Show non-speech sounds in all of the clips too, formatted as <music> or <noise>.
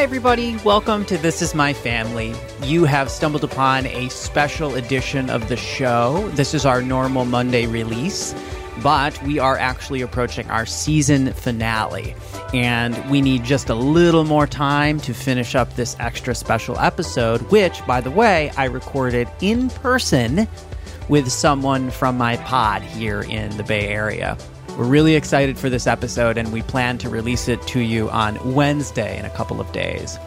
Hi, everybody. Welcome to This Is My Family. You have stumbled upon a special edition of the show. This is our normal Monday release, but we are actually approaching our season finale. And we need just a little more time to finish up this extra special episode, which, by the way, I recorded in person with someone from my pod here in the Bay Area. We're really excited for this episode, and we plan to release it to you on Wednesday in a couple of days.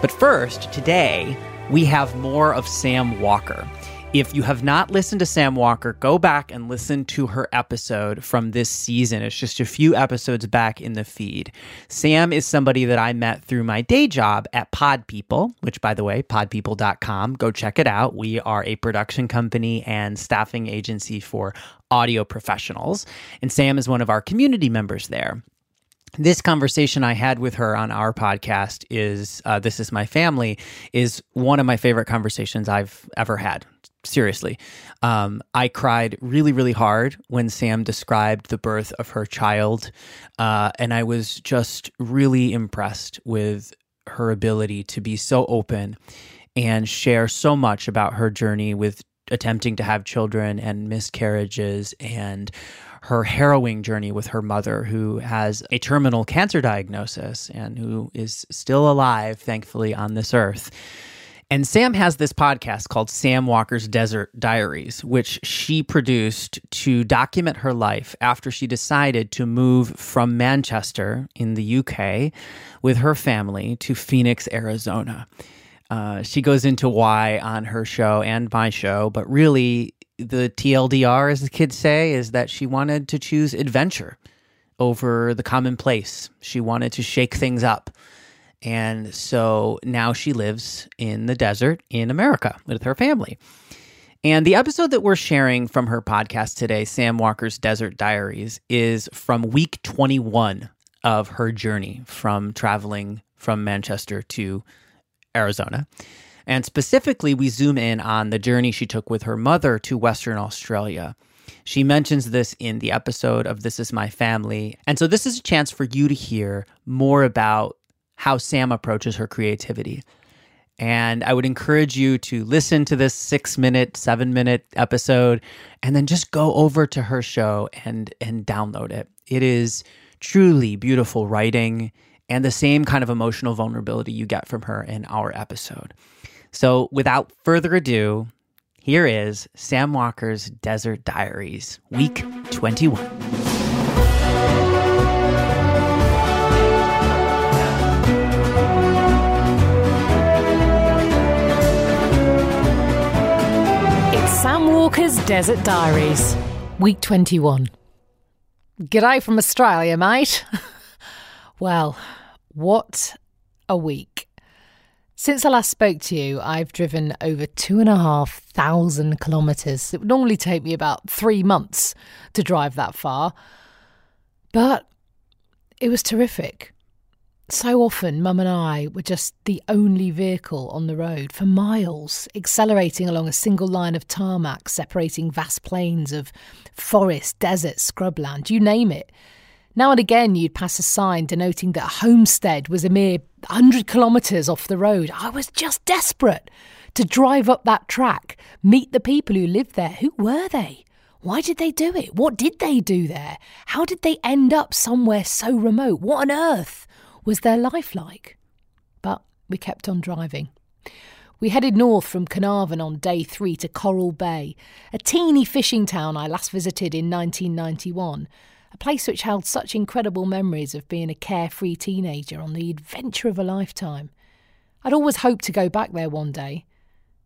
But first, today, we have more of Sam Walker. If you have not listened to Sam Walker, go back and listen to her episode from this season. It's just a few episodes back in the feed. Sam is somebody that I met through my day job at Pod People, which, by the way, podpeople.com. Go check it out. We are a production company and staffing agency for audio professionals. And Sam is one of our community members there this conversation I had with her on our podcast is uh, This Is My Family is one of my favorite conversations I've ever had seriously. Um, I cried really, really hard when Sam described the birth of her child. Uh, and I was just really impressed with her ability to be so open and share so much about her journey with attempting to have children and miscarriages and her harrowing journey with her mother, who has a terminal cancer diagnosis and who is still alive, thankfully, on this earth. And Sam has this podcast called Sam Walker's Desert Diaries, which she produced to document her life after she decided to move from Manchester in the UK with her family to Phoenix, Arizona. Uh, she goes into why on her show and my show, but really, the TLDR, as the kids say, is that she wanted to choose adventure over the commonplace. She wanted to shake things up. And so now she lives in the desert in America with her family. And the episode that we're sharing from her podcast today, Sam Walker's Desert Diaries, is from week 21 of her journey from traveling from Manchester to Arizona. And specifically, we zoom in on the journey she took with her mother to Western Australia. She mentions this in the episode of This Is My Family. And so, this is a chance for you to hear more about how Sam approaches her creativity. And I would encourage you to listen to this six minute, seven minute episode and then just go over to her show and, and download it. It is truly beautiful writing and the same kind of emotional vulnerability you get from her in our episode. So without further ado, here is Sam Walker's Desert Diaries, week 21. Walker's Desert Diaries, week 21. G'day from Australia, mate. <laughs> well, what a week. Since I last spoke to you, I've driven over two and a half thousand kilometres. It would normally take me about three months to drive that far. But it was terrific. So often, Mum and I were just the only vehicle on the road for miles, accelerating along a single line of tarmac separating vast plains of forest, desert, scrubland, you name it. Now and again, you'd pass a sign denoting that a homestead was a mere 100 kilometres off the road. I was just desperate to drive up that track, meet the people who lived there. Who were they? Why did they do it? What did they do there? How did they end up somewhere so remote? What on earth? Was their life like? But we kept on driving. We headed north from Carnarvon on day three to Coral Bay, a teeny fishing town I last visited in 1991, a place which held such incredible memories of being a carefree teenager on the adventure of a lifetime. I'd always hoped to go back there one day,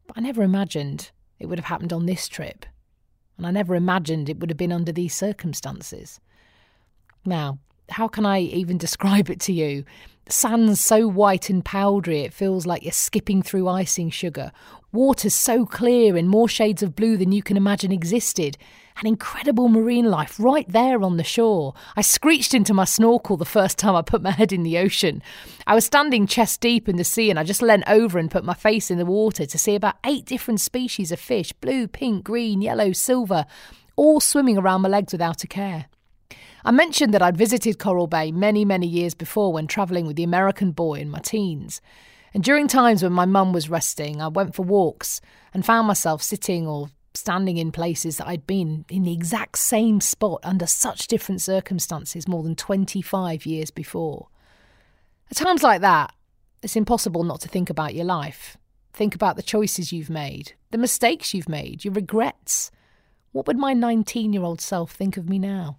but I never imagined it would have happened on this trip, and I never imagined it would have been under these circumstances. Now, how can I even describe it to you? Sand's so white and powdery it feels like you're skipping through icing sugar. Water's so clear in more shades of blue than you can imagine existed. An incredible marine life right there on the shore. I screeched into my snorkel the first time I put my head in the ocean. I was standing chest deep in the sea and I just leant over and put my face in the water to see about eight different species of fish blue, pink, green, yellow, silver all swimming around my legs without a care. I mentioned that I'd visited Coral Bay many, many years before when travelling with the American boy in my teens. And during times when my mum was resting, I went for walks and found myself sitting or standing in places that I'd been in the exact same spot under such different circumstances more than 25 years before. At times like that, it's impossible not to think about your life. Think about the choices you've made, the mistakes you've made, your regrets. What would my 19 year old self think of me now?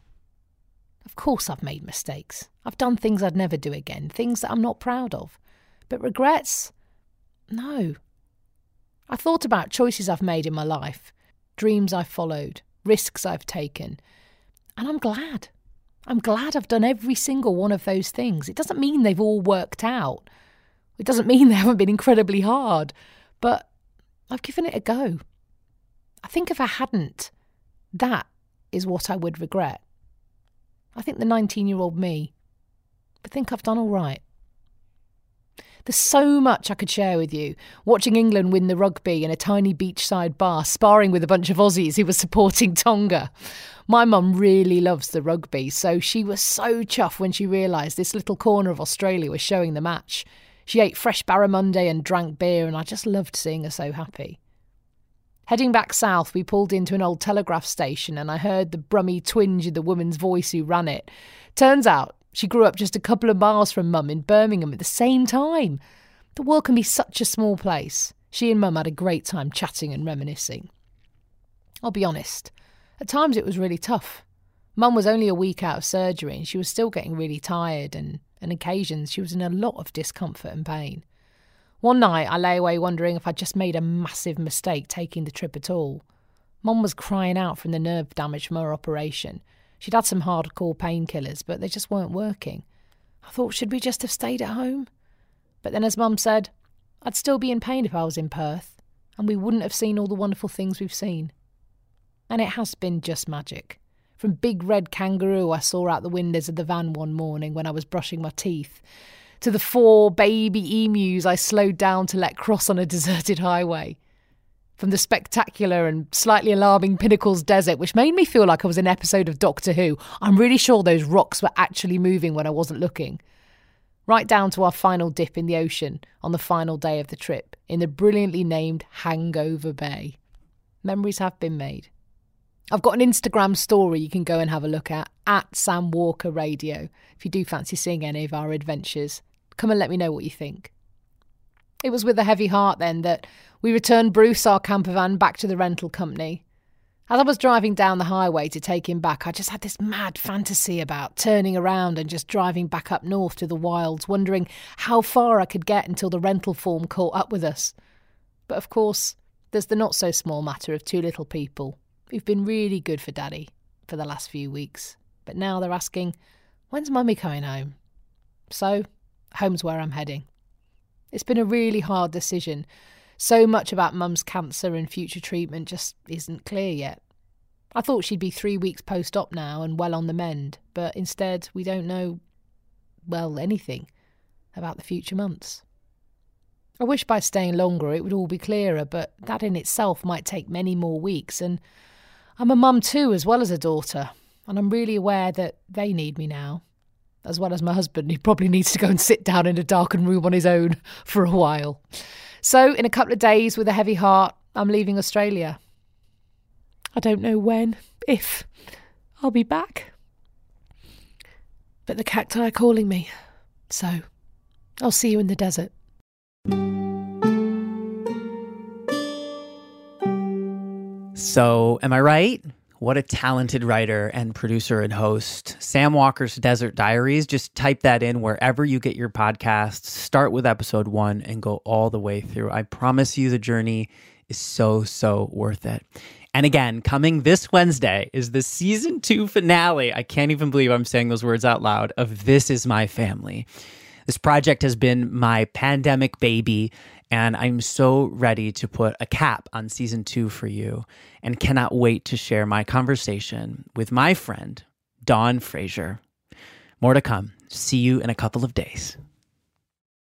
Of course, I've made mistakes. I've done things I'd never do again, things that I'm not proud of. But regrets? No. I thought about choices I've made in my life, dreams I've followed, risks I've taken, and I'm glad. I'm glad I've done every single one of those things. It doesn't mean they've all worked out. It doesn't mean <laughs> they haven't been incredibly hard, but I've given it a go. I think if I hadn't, that is what I would regret. I think the 19 year old me would think I've done all right. There's so much I could share with you. Watching England win the rugby in a tiny beachside bar, sparring with a bunch of Aussies who were supporting Tonga. My mum really loves the rugby, so she was so chuffed when she realised this little corner of Australia was showing the match. She ate fresh barramundi and drank beer, and I just loved seeing her so happy. Heading back south, we pulled into an old telegraph station, and I heard the brummy twinge in the woman's voice who ran it. Turns out she grew up just a couple of miles from Mum in Birmingham at the same time. The world can be such a small place. She and Mum had a great time chatting and reminiscing. I'll be honest, at times it was really tough. Mum was only a week out of surgery and she was still getting really tired, and on occasions she was in a lot of discomfort and pain. One night I lay away wondering if I'd just made a massive mistake taking the trip at all. Mum was crying out from the nerve damage from her operation, She'd had some hardcore painkillers, but they just weren't working. I thought, should we just have stayed at home? But then, as Mum said, I'd still be in pain if I was in Perth, and we wouldn't have seen all the wonderful things we've seen. And it has been just magic. From big red kangaroo I saw out the windows of the van one morning when I was brushing my teeth, to the four baby emus I slowed down to let cross on a <laughs> deserted highway, from the spectacular and slightly alarming Pinnacles Desert, which made me feel like I was an episode of Doctor Who. I'm really sure those rocks were actually moving when I wasn't looking. Right down to our final dip in the ocean on the final day of the trip in the brilliantly named Hangover Bay. Memories have been made. I've got an Instagram story you can go and have a look at, at Sam Walker Radio, if you do fancy seeing any of our adventures. Come and let me know what you think. It was with a heavy heart then that we returned Bruce, our camper van, back to the rental company. As I was driving down the highway to take him back, I just had this mad fantasy about turning around and just driving back up north to the wilds, wondering how far I could get until the rental form caught up with us. But of course, there's the not so small matter of two little people who've been really good for Daddy for the last few weeks. But now they're asking, when's Mummy coming home? So, home's where I'm heading. It's been a really hard decision. So much about mum's cancer and future treatment just isn't clear yet. I thought she'd be three weeks post op now and well on the mend, but instead we don't know, well, anything about the future months. I wish by staying longer it would all be clearer, but that in itself might take many more weeks, and I'm a mum too, as well as a daughter, and I'm really aware that they need me now as well as my husband, he probably needs to go and sit down in a darkened room on his own <laughs> for a while. So, in a couple of days, with a heavy heart, I'm leaving Australia. I don't know when, if I'll be back. But the cacti are calling me. So, I'll see you in the desert. So, am I right? What a talented writer and producer and host. Sam Walker's Desert Diaries. Just type that in wherever you get your podcasts. Start with episode one and go all the way through. I promise you the journey is so, so worth it. And again, coming this Wednesday is the season two finale. I can't even believe I'm saying those words out loud of This Is My Family. This project has been my pandemic baby, and I'm so ready to put a cap on season two for you and cannot wait to share my conversation with my friend, Dawn Fraser. More to come. See you in a couple of days.